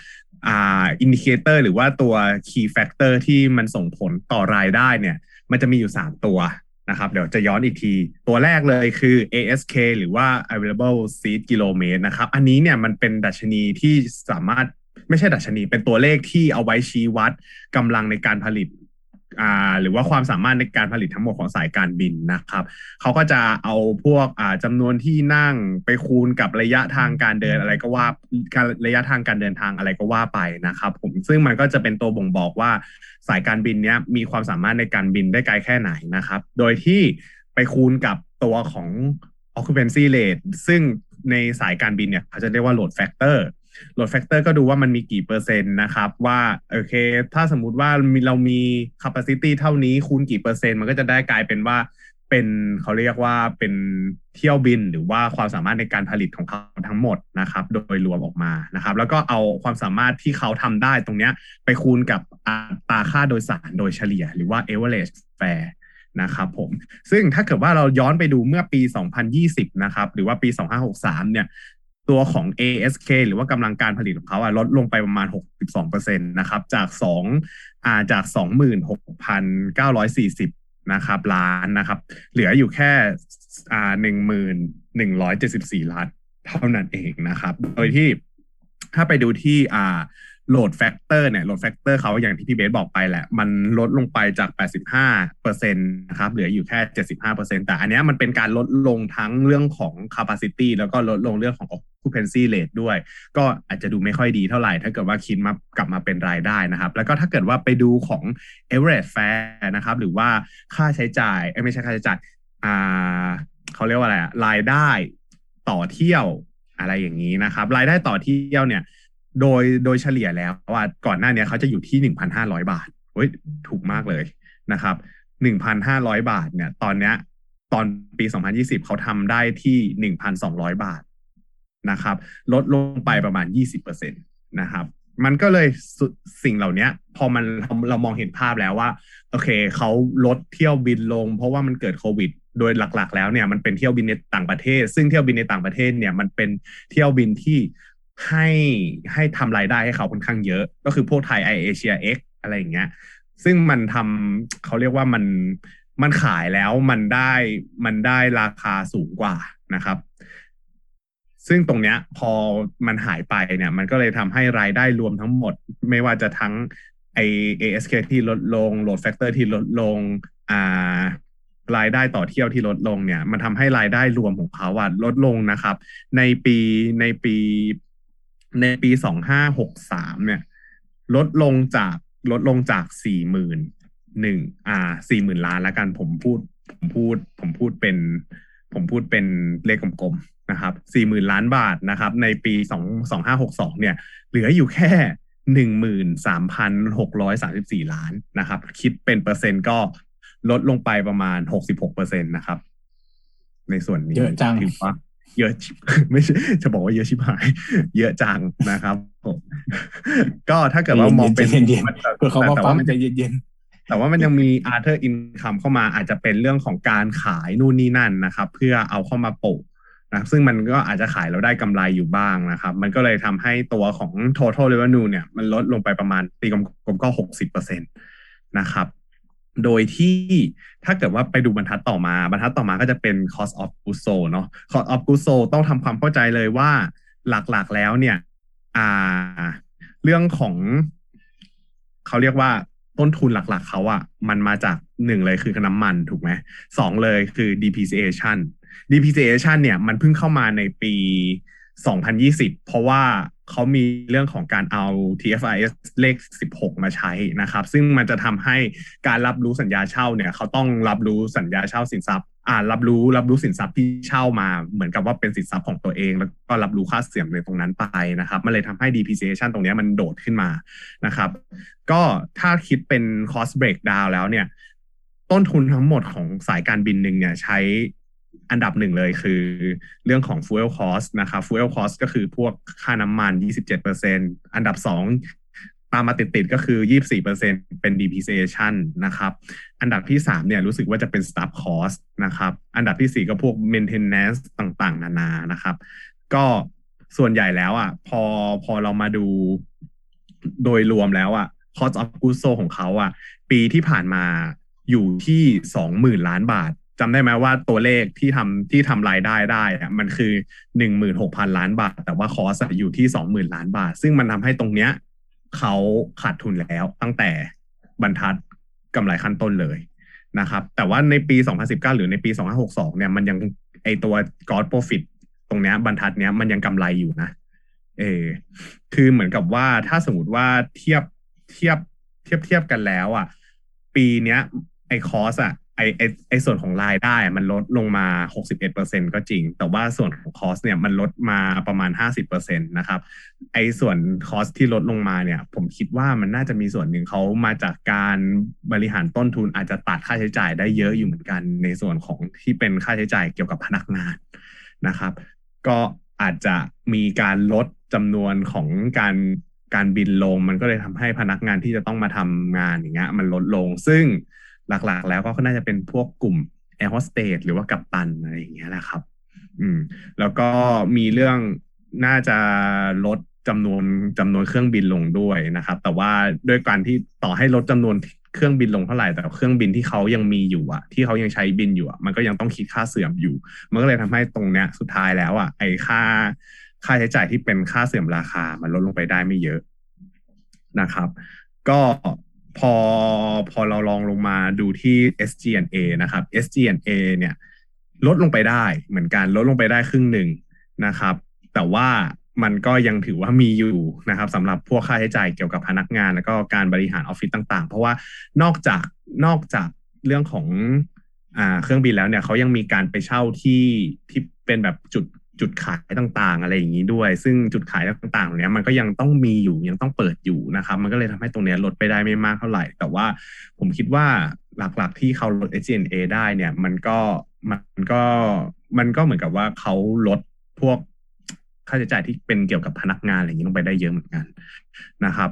อ่า indicator หรือว่าตัว key factor ที่มันส่งผลต่อรายได้เนี่ย มันจะมีอยู่ 3 ตัวนะครับเดี๋ยวจะย้อนอีกที ตัวแรกเลยคือ ASK หรือว่า available seat kilometer นะครับ อันนี้เนี่ยมันเป็นดัชนีที่สามารถไม่ใช่ดัชนี เป็นตัวเลขที่เอาไว้ชี้วัดกำลังในการผลิต หรือว่าความสามารถในการผลิตทั้งหมดของสายการบินนะครับเขาก็จะเอาพวกอ่าจำนวนที่นั่งไปคูณกับระยะทางการเดินอะไรก็ว่าการระยะทางการเดินทางอะไรก็ว่าไปนะครับ ผมซึ่งมันก็จะเป็นตัวบ่งบอกว่าสายการบินเนี้ยมีความสามารถในการบินได้ไกลแค่ไหนนะครับ โดยที่ไปคูณกับตัวของ occupancy rate ซึ่งในสายการบินเนี่ยเขาจะเรียกว่า load factor load factor ก็ดูว่ามันมีกี่เปอร์เซ็นต์นะครับ ว่าโอเค ถ้าสมมุติว่าเรามี capacity เท่านี้คูณกี่เปอร์เซ็นต์ มันก็จะได้กลายเป็นว่าเป็นเขาเรียกว่าเป็นเที่ยวบินหรือว่าความสามารถในการผลิตของเขาทั้งหมดนะครับ โดยรวมออกมานะครับ แล้วก็เอาความสามารถที่เขาทำได้ตรงนี้ไปคูณกับอัตราค่าโดยสารโดยเฉลี่ย หรือว่า average fare นะครับผมซึ่งถ้าเกิดว่าเราย้อนไปดูเมื่อปี 2020 นะครับ หรือว่าปี 2563 เนี่ย ตัวของ ASK หรือว่ากำลังการผลิตของเขาอะลดลงไปประมาณ 62%นะครับ จาก2อ่าจาก 26,940 นะครับล้านนะครับ เหลืออยู่แค่อ่า1,174 ล้านเท่านั้นเองนะครับ โดยที่ถ้าไปดูที่อ่า load factor เนี่ย load factor เขาอย่างที่พี่เบสบอกไปแหละ มันลดลงไปจาก 85%นะครับเหลืออยู่แค่ 75%แต่อันนี้มันเป็นการลดลงทั้งเรื่องของ capacity แล้วก็ลดลงเรื่องของ occupancy rate ด้วย ก็อาจจะดูไม่ค่อยดีเท่าไหร่ ถ้าเกิดว่าคิดมากลับมาเป็นรายได้นะครับ แล้วก็ถ้าเกิดว่าไปดูของ average fare นะครับ หรือว่าค่าใช้จ่ายไม่ใช่ค่าใช้จ่ายอ่าเขาเรียกว่าอะไรอะรายได้ต่อเที่ยวอะไรอย่างนี้นะครับ รายได้ต่อเที่ยวเนี่ย โดยโดยเฉลี่ยแล้วว่าก่อนหน้านี้เขาจะอยู่ที่หนึ่งพันห้าร้อยบาทเฮ้ยถูกมากเลยนะครับหนึ่งพันห้าร้อยบาท เนี่ย ตอนเนี้ย ตอนปีสองพันยี่สิบเขาทำได้ที่หนึ่งพันสองร้อยบาทนะครับ ลดลงไปประมาณยี่สิบเปอร์เซ็นตนะครับ มันก็เลยสิ่งเหล่านี้พอมันเรามองเห็นภาพแล้วว่า โอเคเขาลดเที่ยวบินลง เพราะว่ามันเกิดโควิดโดยหลักๆ แล้วเนี่ยมันเป็นเที่ยวบินในต่างประเทศ ซึ่งเที่ยวบินในต่างประเทศเนี่ยมันเป็นเที่ยวบินที่ ให้ให้ทำรายได้ให้เขาค่อนข้างเยอะ ก็คือพวกไทยไอเอเชียเอ็กอะไรอย่างเงี้ย ซึ่งมันทำเขาเรียกว่ามันมันขายแล้วมันได้มันได้ราคาสูงกว่านะครับ ซึ่งตรงเนี้ยพอมันหายไปเนี่ย มันก็เลยทำให้รายได้รวมทั้งหมด ไม่ว่าจะทั้งไอ ASK ที่ลดลง load factor ที่ลดลงอ่ารายได้ต่อเที่ยวที่ลดลงเนี่ย มันทำให้รายได้รวมของเขาอะลดลงนะครับ ในปีในปี ในปีสองห้าหกสามเนี่ย ลดลงจากลดลงจากสี่หมื่นหนึ่งอ่าสี่หมื่นล้านแล้วกันผมพูดผมพูดผมพูดเป็น ผมพูดเป็นเลขกลมๆนะครับสี่หมื่นล้านบาทนะครับ ในปีสองสองห้าหกสองเนี่ย เหลืออยู่แค่หนึ่งหมื่นสามพันหกร้อยสาสิบสี่ล้านนะครับ คิดเป็นเปอร์เซ็นต์ก็ลดลงไปประมาณหกสิบหกเปอร์เซ็นตนะครับ ในส่วนนี้เยอะจังถือว่า เยอะชิบไม่ใช่จะบอกว่าเยอะชิบหาย เยอะจังนะครับผมก็ถ้าเกิดว่ามองเป็นใจเย็นๆมันแต่เพื่อเขามาแต่ฟัว่างมันจะเย็นแต่ว่ามันยังมี other income เข้ามาอาจจะเป็นเรื่องของการขายนู่นนี่นั่นนะครับ เพื่อเอาเข้ามาโปะนะซึ่งมันก็อาจจะขายแล้วได้กำไรอยู่บ้างนะครับ มันก็เลยทำให้ตัวของ total revenue เนี่ย มันลดลงไปประมาณตีกลมๆก็หกสิบเปอร์เซ็นตนะครับ โดยที่ถ้าเกิดว่าไปดูบรรทัดต่อมา บรรทัดต่อมาก็จะเป็น cost of goods sold เนาะ cost of goods sold ต้องทำความเข้าใจเลยว่าหลักๆแล้วเนี่ย อ่า เรื่องของ เขาเรียกว่าต้นทุนหลักๆเขาอะมันมาจากหนึ่งเลยคือน้ำมันถูกไหมสองเลยคือ depreciation depreciation เนี่ย มันเพิ่งเข้ามาในปี 2020 เพราะว่า เขามีเรื่องของการเอา TFRS เลข 16 มาใช้นะครับ ซึ่งมันจะทำให้การรับรู้สัญญาเช่าเนี่ยเขาต้องรับรู้สัญญาเช่าสินทรัพย์อ่ารับรู้รับรู้สินทรัพย์ที่เช่ามาเหมือนกับว่าเป็นสินทรัพย์ของตัวเอง แล้วก็รับรู้ค่าเสี่ยงในตรงนั้นไปนะครับมันเลยทำให้ depreciation ตรงนี้มันโดดขึ้นมานะครับ ก็ถ้าคิดเป็น cost breakdown แล้วเนี่ย ต้นทุนทั้งหมดของสายการบินหนึ่งเนี่ยใช้ อันดับหนึ่งเลยคือเรื่องของ fuel cost นะครับ fuel cost ก็คือพวกค่าน้ำมัน 27%อันดับสองตามมาติดๆก็คือ 24%เป็น depreciation นะครับ อันดับที่สามเนี่ยรู้สึกว่าจะเป็น staff cost นะครับ อันดับที่สี่ก็พวก maintenance ต่างๆ นานานะครับ ก็ส่วนใหญ่แล้วอะพอพอเรามาดูโดยรวมแล้วอะ cost of goods sold ของเขาอะ ปีที่ผ่านมาอยู่ที่สองหมื่นล้านบาท จำได้ไหมว่าตัวเลขที่ทำที่ทำรายได้ได้อะมันคือหนึ่งหมื่นหกพันล้านบาท แต่ว่าคอสอยู่ที่สองหมื่นล้านบาท ซึ่งมันทำให้ตรงเนี้ยเขาขาดทุนแล้วตั้งแต่บรรทัดกำไรขั้นต้นเลยนะครับ แต่ว่าในปี 2019 หรือในปี 2562 เนี่ย มันยังไอตัว God Profit ตรงเนี้ยบรรทัดเนี้ยมันยังกำไรอยู่นะ เออ คือเหมือนกับว่าถ้าสมมติว่าเทียบเทียบเทียบเทียบกันแล้วอะ ปีเนี้ยไอคอสอะ ไอไอไอส่วนของรายได้มันลดลงมา 61%ก็จริง แต่ว่าส่วนของคอสเนี่ยมันลดมาประมาณ 50%นะครับไอส่วนคอสที่ลดลงมาเนี่ยผมคิดว่ามันน่าจะมีส่วนหนึ่งเขามาจากการบริหารต้นทุนอาจจะตัดค่าใช้จ่ายได้เยอะอยู่เหมือนกันในส่วนของที่เป็นค่าใช้จ่ายเกี่ยวกับพนักงานนะครับ ก็อาจจะมีการลดจำนวนของการการบินลง มันก็เลยทำให้พนักงานที่จะต้องมาทำงานอย่างเงี้ยมันลดลงซึ่ง หลักๆ แล้วก็น่าจะเป็นพวกกลุ่มแอร์โฮสเตสหรือว่ากัปตันอะไรอย่างเงี้ยแหละครับ อืม แล้วก็มีเรื่องน่าจะลดจำนวนจำนวนเครื่องบินลงด้วยนะครับ แต่ว่าด้วยการที่ต่อให้ลดจำนวนเครื่องบินลงเท่าไหร่แต่เครื่องบินที่เขายังมีอยู่อะที่เขายังใช้บินอยู่อะมันก็ยังต้องคิดค่าเสื่อมอยู่ มันก็เลยทำให้ตรงเนี้ยสุดท้ายแล้วอะไอค่าค่าใช้จ่ายที่เป็นค่าเสื่อมราคา มันลดลงไปได้ไม่เยอะนะครับ ก็ พอพอเราลองลงมาดูที่ SGNA นะครับ SGNA เนี่ย ลดลงไปได้เหมือนกันลดลงไปได้ครึ่งหนึ่งนะครับ แต่ว่ามันก็ยังถือว่ามีอยู่นะครับสำหรับพวกค่าใช้จ่ายเกี่ยวกับพนักงาน แล้วก็การบริหารออฟฟิศต่าง ๆ เพราะว่านอกจากนอกจากเรื่องของอ่าเครื่องบินแล้วเนี่ยเขายังมีการไปเช่าที่ที่เป็นแบบจุด จุดขายต่างๆ อะไรอย่างนี้ด้วย ซึ่งจุดขายต่างๆเนี้ยมันก็ยังต้องมีอยู่ยังต้องเปิดอยู่นะครับ มันก็เลยทำให้ตรงเนี้ยลดไปได้ไม่มากเท่าไหร่ แต่ว่าผมคิดว่าหลักๆที่เขาลด SG&A ได้เนี่ย มันก็มันก็มันก็เหมือนกับว่าเขาลดพวกค่าใช้จ่ายที่เป็นเกี่ยวกับพนักงานอะไรอย่างนี้ลงไปได้เยอะเหมือนกันนะครับ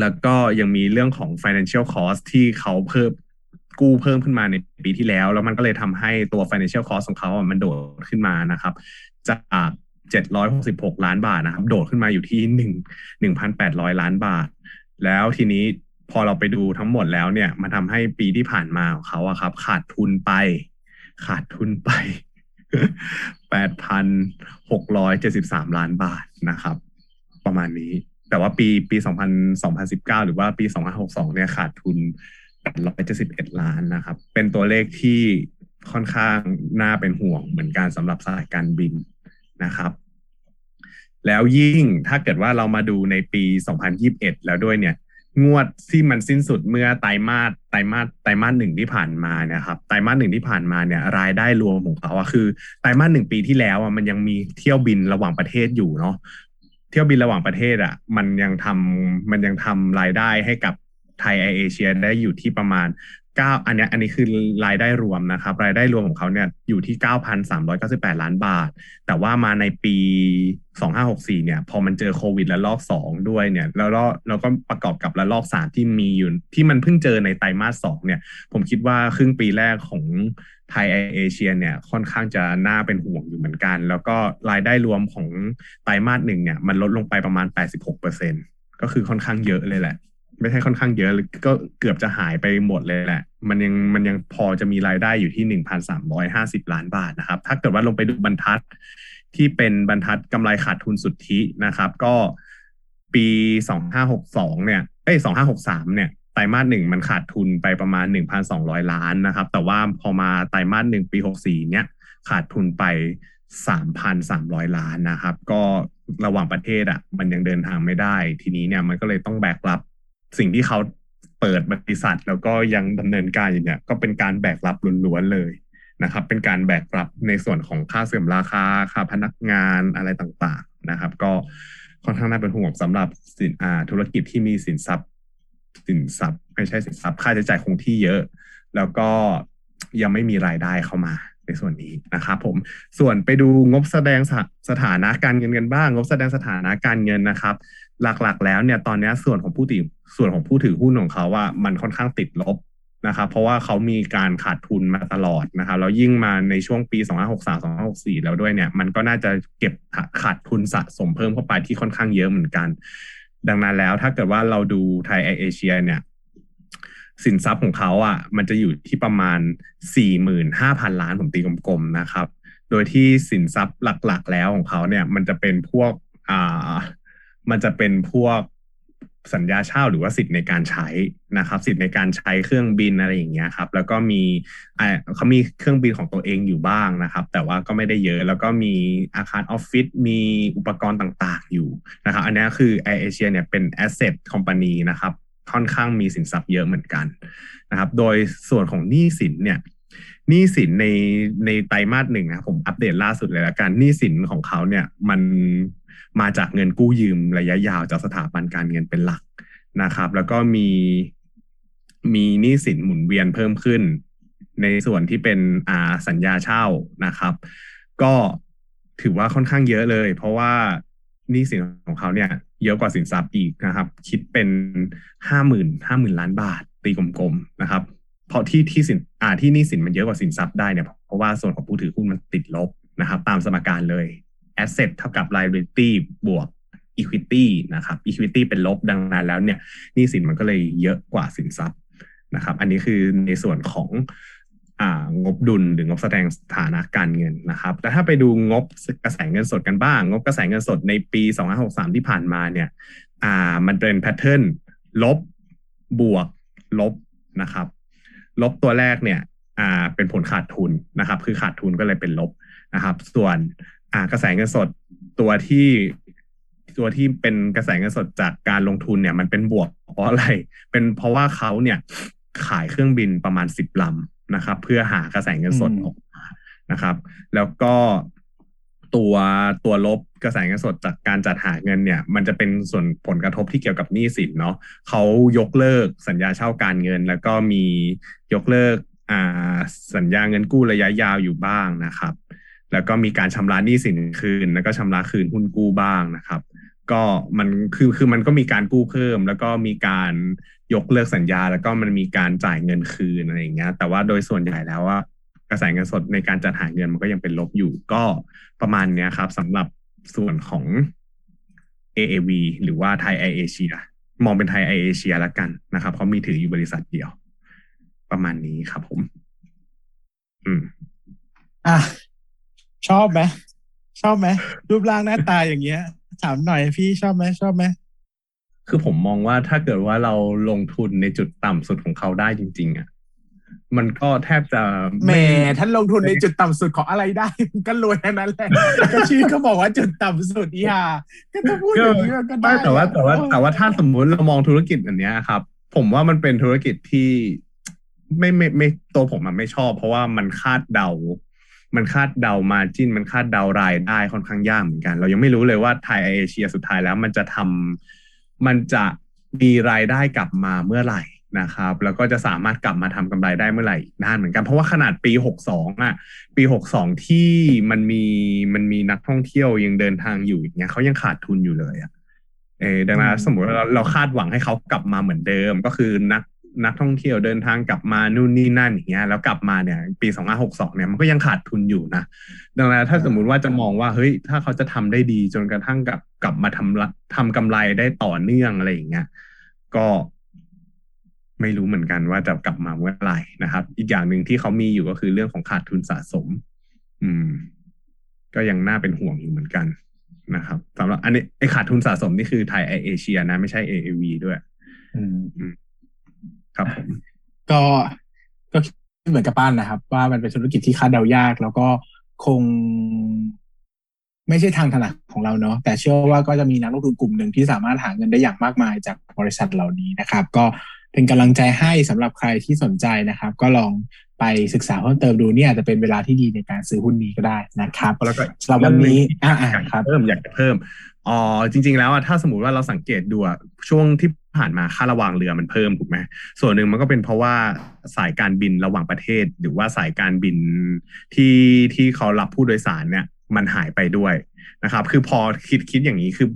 แล้วก็ยังมีเรื่องของ financial cost ที่เขาเพิ่มกู้เพิ่มขึ้นมาในปีที่แล้ว แล้วมันก็เลยทำให้ตัว financial cost ของเขาอะมันโดดขึ้นมานะครับ จาก 766 ล้านบาทนะครับ โดดขึ้นมาอยู่ที่ 1 1,800 ล้านบาท แล้วทีนี้พอเราไปดูทั้งหมดแล้วเนี่ยมันทำให้ปีที่ผ่านมาของเขาอะครับ ขาดทุนไป ขาดทุนไปแปดพันหกร้อยเจ็ดสิบสามล้านบาทนะครับ ประมาณนี้ แต่ว่าปีปีสองพันสองพันสิบเก้าหรือว่าปีสองพันหกสองเนี่ยขาดทุนแปดร้อยเจ็ดสิบเอ็ดล้านนะครับ เป็นตัวเลขที่ค่อนข้างน่าเป็นห่วงเหมือนกันสำหรับสายการบิน นะครับ แล้วยิ่งถ้าเกิดว่าเรามาดูในปี 2021 แล้วด้วยเนี่ย งวดที่มันสิ้นสุดเมื่อไตรมาสไตรมาสไตรมาสหนึ่งที่ผ่านมาเนี่ยครับไตรมาสหนึ่งที่ผ่านมาเนี่ย รายได้รวมของเขาอะคือไตรมาสหนึ่งปีที่แล้วอะมันยังมีเที่ยวบินระหว่างประเทศอยู่เนาะเที่ยวบินระหว่างประเทศอะมันยังทำมันยังทำรายได้ให้กับไทยแอร์เอเชียได้อยู่ที่ประมาณ ก้าอันนี้อันนี้คือรายได้รวมนะครับ รายได้รวมของเขาเนี่ยอยู่ที่เก้าพันสามร้อยเก้าสิบแปดล้านบาท แต่ว่ามาในปีสองห้าหกสี่เนี่ย พอมันเจอโควิดและลอกสองด้วยเนี่ย แล้วก็แล้วก็ประกอบกับระลอกสามที่มีอยู่ ที่มันเพิ่งเจอในไตรมาสสองเนี่ย ผมคิดว่าครึ่งปีแรกของไทยเอเชียเนี่ยค่อนข้างจะน่าเป็นห่วงอยู่เหมือนกัน แล้วก็รายได้รวมของไตรมาสหนึ่งเนี่ยมันลดลงไปประมาณแปดสิบหกเปอร์เซ็นก็คือค่อนข้างเยอะเลยแหละ ไม่ใช่ค่อนข้างเยอะก็เกือบจะหายไปหมดเลยแหละ มันยังมันยังพอจะมีรายได้อยู่ที่หนึ่งพันสามร้อยห้าสิบล้านบาทนะครับ ถ้าเกิดว่าลงไปดูบรรทัดที่เป็นบรรทัดกำไรขาดทุนสุทธินะครับ ก็ปีสองห้าหกสองเนี่ยเอ้ยสองห้าหกสามเนี่ยไตรมาสหนึ่งมันขาดทุนไปประมาณหนึ่งพันสองร้อยล้านนะครับ แต่ว่าพอมาไตรมาสหนึ่งปีหกสี่เนี่ยขาดทุนไปสามพันสามร้อยล้านนะครับ ก็ระหว่างประเทศอะมันยังเดินทางไม่ได้ ทีนี้เนี่ยมันก็เลยต้องแบกรับ สิ่งที่เขาเปิดบริษัทแล้วก็ยังดำเนินการอยู่เนี่ยก็เป็นการแบกรับล้วนๆเลยนะครับ เป็นการแบกรับในส่วนของค่าเสื่อมราคาค่าพนักงานอะไรต่างๆนะครับ ก็ค่อนข้างน่าเป็นห่วงสำหรับสินอาธุรกิจที่มีสินทรัพย์ สินทรัพย์ไม่ใช่สินทรัพย์ค่าใช้จ่ายคงที่เยอะ แล้วก็ยังไม่มีรายได้เข้ามาในส่วนนี้นะครับผมส่วนไปดูงบแสดงสสถานะการเงินกันบ้าง งบแสดงสถานะการเงินนะครับ หลักๆ แล้วเนี่ยตอนนี้ส่วนของผู้ถือ ส่วนของผู้ถือหุ้นของเขาว่ามันค่อนข้างติดลบนะครับเพราะว่าเขามีการขาดทุนมาตลอดนะครับแล้วยิ่งมาในช่วงปี 2563 2564 แล้วด้วยเนี่ยมันก็น่าจะเก็บขาดทุนสะสมเพิ่มเข้าไปที่ค่อนข้างเยอะเหมือนกัน ดังนั้นแล้วถ้าเกิดว่าเราดูไทยแอเอเชียเนี่ยสินทรัพย์ของเขาอะมันจะอยู่ที่ประมาณ 45,000 ล้านผมตีกลมๆนะครับ โดยที่สินทรัพย์หลักๆแล้วของเขาเนี่ยมันจะเป็นพวกอ่ามันจะเป็นพวก สัญญาเช่าหรือว่าสิทธิ์ในการใช้นะครับ สิทธิ์ในการใช้เครื่องบินอะไรอย่างเงี้ยครับ แล้วก็มีเขามีเครื่องบินของตัวเองอยู่บ้างนะครับ แต่ว่าก็ไม่ได้เยอะ แล้วก็มีอาคารออฟฟิศมีอุปกรณ์ต่างๆอยู่นะครับ อันนี้คือแอร์เอเชียเนี่ยเป็น asset company นะครับค่อนข้างมีสินทรัพย์เยอะเหมือนกันนะครับ โดยส่วนของหนี้สินเนี่ยหนี้สินในในไตรมาสหนึ่งนะผมอัปเดตล่าสุดเลยละกันหนี้สินของเขาเนี่ยมัน มาจากเงินกู้ยืมระยะยาวจากสถาบันการเงินเป็นหลักนะครับ แล้วก็มีมีหนี้สินหมุนเวียนเพิ่มขึ้น ในส่วนที่เป็นอ่าสัญญาเช่านะครับ ก็ถือว่าค่อนข้างเยอะเลย เพราะว่าหนี้สินของเขาเนี่ย เยอะกว่าสินทรัพย์อีกนะครับ คิดเป็นห้าหมื่นห้าหมื่นล้านบาท ตีกลมๆนะครับ เพราะที่ที่สินอ่าที่หนี้สินมันเยอะกว่าสินทรัพย์ได้เนี่ยเพราะว่าส่วนของผู้ถือหุ้นมันติดลบนะครับ ตามสมการเลย asset เท่ากับ liability บวก equity นะครับ equity เป็นลบดังนั้นแล้วเนี่ยหนี้สินมันก็เลยเยอะกว่าสินทรัพย์นะครับ อันนี้คือในส่วนขององบดุลหรืองบแสดงสถานะการเงินนะครับ แต่ถ้าไปดูงบกระแสเงินสดกันบ้าง งบกระแสเงินสดในปี 2563 ที่ผ่านมาเนี่ยอ่ามันเป็น pattern ลบบวกลบนะครับ ลบตัวแรกเนี่ยอ่าเป็นผลขาดทุนนะครับ คือขาดทุนก็เลยเป็นลบนะครับ ส่วน อ่ากระแสเงินสดตัวที่ตัวที่เป็นกระแสเงินสดจากการลงทุนเนี่ย มันเป็นบวกเพราะอะไร เป็นเพราะว่าเขาเนี่ยขายเครื่องบินประมาณสิบลำนะครับ เพื่อหากระแสเงินสดออกมานะครับ แล้วก็ตัวตัวลบกระแสเงินสดจากการจัดหาเงินเนี่ย มันจะเป็นส่วนผลกระทบที่เกี่ยวกับหนี้สินเนาะเขายกเลิกสัญญาเช่าการเงิน แล้วก็มียกเลิกอ่าสัญญาเงินกู้ระยะยาวอยู่บ้างนะครับ แล้วก็มีการชำระหนี้สินคืน แล้วก็ชำระคืนหุ้นกู้บ้างนะครับ ก็มันคือคือมันก็มีการกู้เพิ่ม แล้วก็มีการยกเลิกสัญญา แล้วก็มันมีการจ่ายเงินคืนอะไรอย่างเงี้ย แต่ว่าโดยส่วนใหญ่แล้วว่ากระแสเงินสดในการจัดหาเงินมันก็ยังเป็นลบอยู่ ก็ประมาณเนี้ยครับสำหรับส่วนของ AAV หรือว่าไทยไอเอเชียมองเป็นไทยไอเอเชียละกันนะครับ เพราะมีถืออยู่บริษัทเดียว ประมาณนี้ครับผม อืม อะ ชอบไหมชอบไหมรูปร่างหน้าตาอย่างเงี้ย ถามหน่อยพี่ชอบไหมชอบไหมคือผมมองว่าถ้าเกิดว่าเราลงทุนในจุดต่ำสุดของเขาได้จริง ๆอะมันก็แทบจะแหมไม่ท่านลงทุนในจุดต่ำสุดของอะไรได้มันก็รวยทั้งนั้นแหละก็ชื่อก็บอกว่าจุดต่ำสุดอีห่าก็ถ้าพูดอย่างนี้มันก็ได้ไม่แต่ว่าแต่ว่า แต่ว่าถ้าสมมุติเรามองธุรกิจอันเนี้ยครับ ผมว่ามันเป็นธุรกิจที่ไม่ไม่ไม่ตัวผมมันไม่ชอบ เพราะว่ามันคาดเดา มันคาดเดามาจิ้นมันคาดเดารายได้ค่อนข้างยากเหมือนกัน เรายังไม่รู้เลยว่าไทยเอเชียสุดท้ายแล้วมันจะทำมันจะมีรายได้กลับมาเมื่อไหร่นะครับ แล้วก็จะสามารถกลับมาทำกำไรได้เมื่อไหร่นานเหมือนกัน เพราะว่าขนาดปีหกสองอะปีหกสองที่มันมีมันมีนักท่องเที่ยวยังเดินทางอยู่อย่างเงี้ยเขายังขาดทุนอยู่เลยอะเออดังนั้นสมมติว่าเราเราคาดหวังให้เขากลับมาเหมือนเดิม ก็คือนัก นักท่องเที่ยวเดินทางกลับมานู่นนี่นั่นอย่างเงี้ยแล้วกลับมาเนี่ยปีสองห้าหกสองเนี่ยมันก็ยังขาดทุนอยู่นะดังนั้นถ้าสมมุติว่าจะมองว่าเฮ้ยถ้าเขาจะทำได้ดีจนกระทั่งกลับกลับมาทำละทำกำไรได้ต่อเนื่องอะไรอย่างเงี้ยก็ไม่รู้เหมือนกันว่าจะกลับมาเมื่อไหร่นะครับ อีกอย่างหนึ่งที่เขามีอยู่ก็คือเรื่องของขาดทุนสะสม อืม ก็ยังน่าเป็นห่วงอยู่เหมือนกันนะครับสำหรับอันนี้ไอขาดทุนสะสมนี่คือไทยไอเอเชียนะ ไม่ใช่ AAV ด้วย อืม ครับผมก็ก็คิดเหมือนกับป้านนะครับ ว่ามันเป็นธุรกิจที่คาดเดายาก แล้วก็คงไม่ใช่ทางถนัดของเราเนาะแต่เชื่อว่าก็จะมีนักลงทุนกลุ่มหนึ่งที่สามารถหาเงินได้อย่างมากมายจากบริษัทเหล่านี้นะครับ ก็เป็นกำลังใจให้สำหรับใครที่สนใจนะครับ ก็ลองไปศึกษาเพิ่มเติมดูเนี่ยอาจจะเป็นเวลาที่ดีในการซื้อหุ้นนี้ก็ได้นะครับ แล้วก็สำหรับวันนี้อ่าอ่าอยากครับเพิ่มอยากจะเพิ่มอ๋อจริง ๆ แล้วอะถ้าสมมติว่าเราสังเกตดูอะช่วงที่ ผ่านมาค่าระวางเรือมันเพิ่มถูกไหมส่วนหนึ่งมันก็เป็นเพราะว่าสายการบินระหว่างประเทศ หรือว่าสายการบินที่ที่เขารับผู้โดยสารเนี่ย มันหายไปด้วยนะครับ คือพอคิดคิดอย่างนี้คือ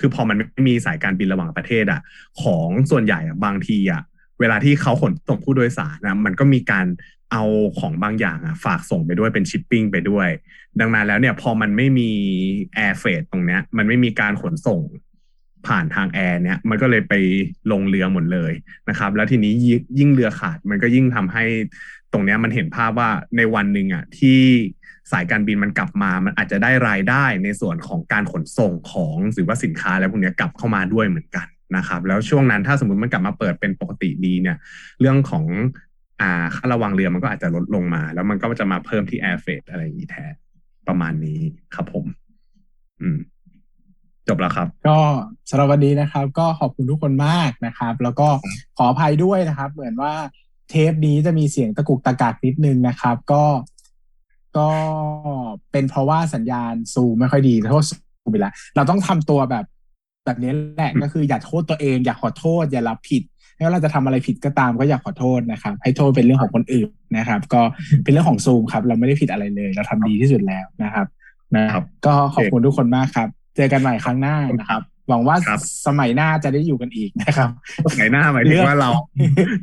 คือพอมันไม่มีสายการบินระหว่างประเทศอะของส่วนใหญ่อะบางทีอะเวลาที่เขาขนส่งผู้โดยสารนะมันก็มีการเอาของบางอย่างอะฝากส่งไปด้วยเป็นชิปปิ้งไปด้วย ดังนั้นแล้วเนี่ยพอมันไม่มีแอร์เฟรตตรงเนี้ยมันไม่มีการขนส่ง ผ่านทางแอร์เนี่ยมันก็เลยไปลงเรือหมดเลยนะครับ แล้วทีนี้ยิ่งเรือขาดมันก็ยิ่งทำให้ตรงเนี้ยมันเห็นภาพว่าในวันหนึ่งอะที่สายการบินมันกลับมา มันอาจจะได้รายได้ในส่วนของการขนส่งของหรือว่าสินค้าแล้วพวกนี้กลับเข้ามาด้วยเหมือนกันนะครับ แล้วช่วงนั้นถ้าสมมติมันกลับมาเปิดเป็นปกติดีเนี่ย เรื่องของอ่าค่าระวังเรือมันก็อาจจะลดลงมา แล้วมันก็จะมาเพิ่มที่แอร์เฟรอะไรอย่างนี้แทนประมาณนี้ครับผม จบแล้วครับ ก็สำหรับวันนี้นะครับ ก็ขอบคุณทุกคนมากนะครับ แล้วก็ขออภัยด้วยนะครับ เหมือนว่าเทปนี้จะมีเสียงตะกุกตะกักนิดนึงนะครับ ก็ก็เป็นเพราะว่าสัญญาณซูมไม่ค่อยดีโทษซูมไปแล้วเราต้องทำตัวแบบ แบบนี้แหละก็คืออย่าโทษตัวเอง อย่าขอโทษ อย่ารับผิดไม่ว่าเราจะทำอะไรผิดก็ตามก็อย่าขอโทษนะครับ ให้โทษเป็นเรื่องของคนอื่นนะครับ ก็เป็นเรื่องของซูมครับ เราไม่ได้ผิดอะไรเลย เราทำดีที่สุดแล้วนะครับนะครับ ก็ขอบคุณทุกคนมากครับ เจอกันใหม่ครั้งหน้านะครับ หวังว่าครับสมัยหน้าจะได้อยู่กันอีกนะครับไหนหน้าหมายถึงว่าเรา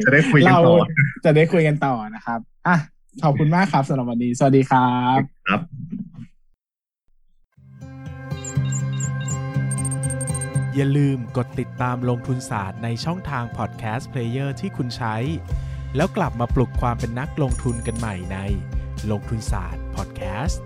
จะได้คุยกันเราต่อจะได้คุยกันต่อนะครับอะขอบคุณมากครับสำหรับวันนี้ สวัสดีครับ ครับอย่าลืมกดติดตามลงทุนศาสตร์ในช่องทางพอดแคสต์เพลเยอร์ที่คุณใช้ แล้วกลับมาปลุกความเป็นนักลงทุนกันใหม่ในลงทุนศาสตร์พอดแคสต์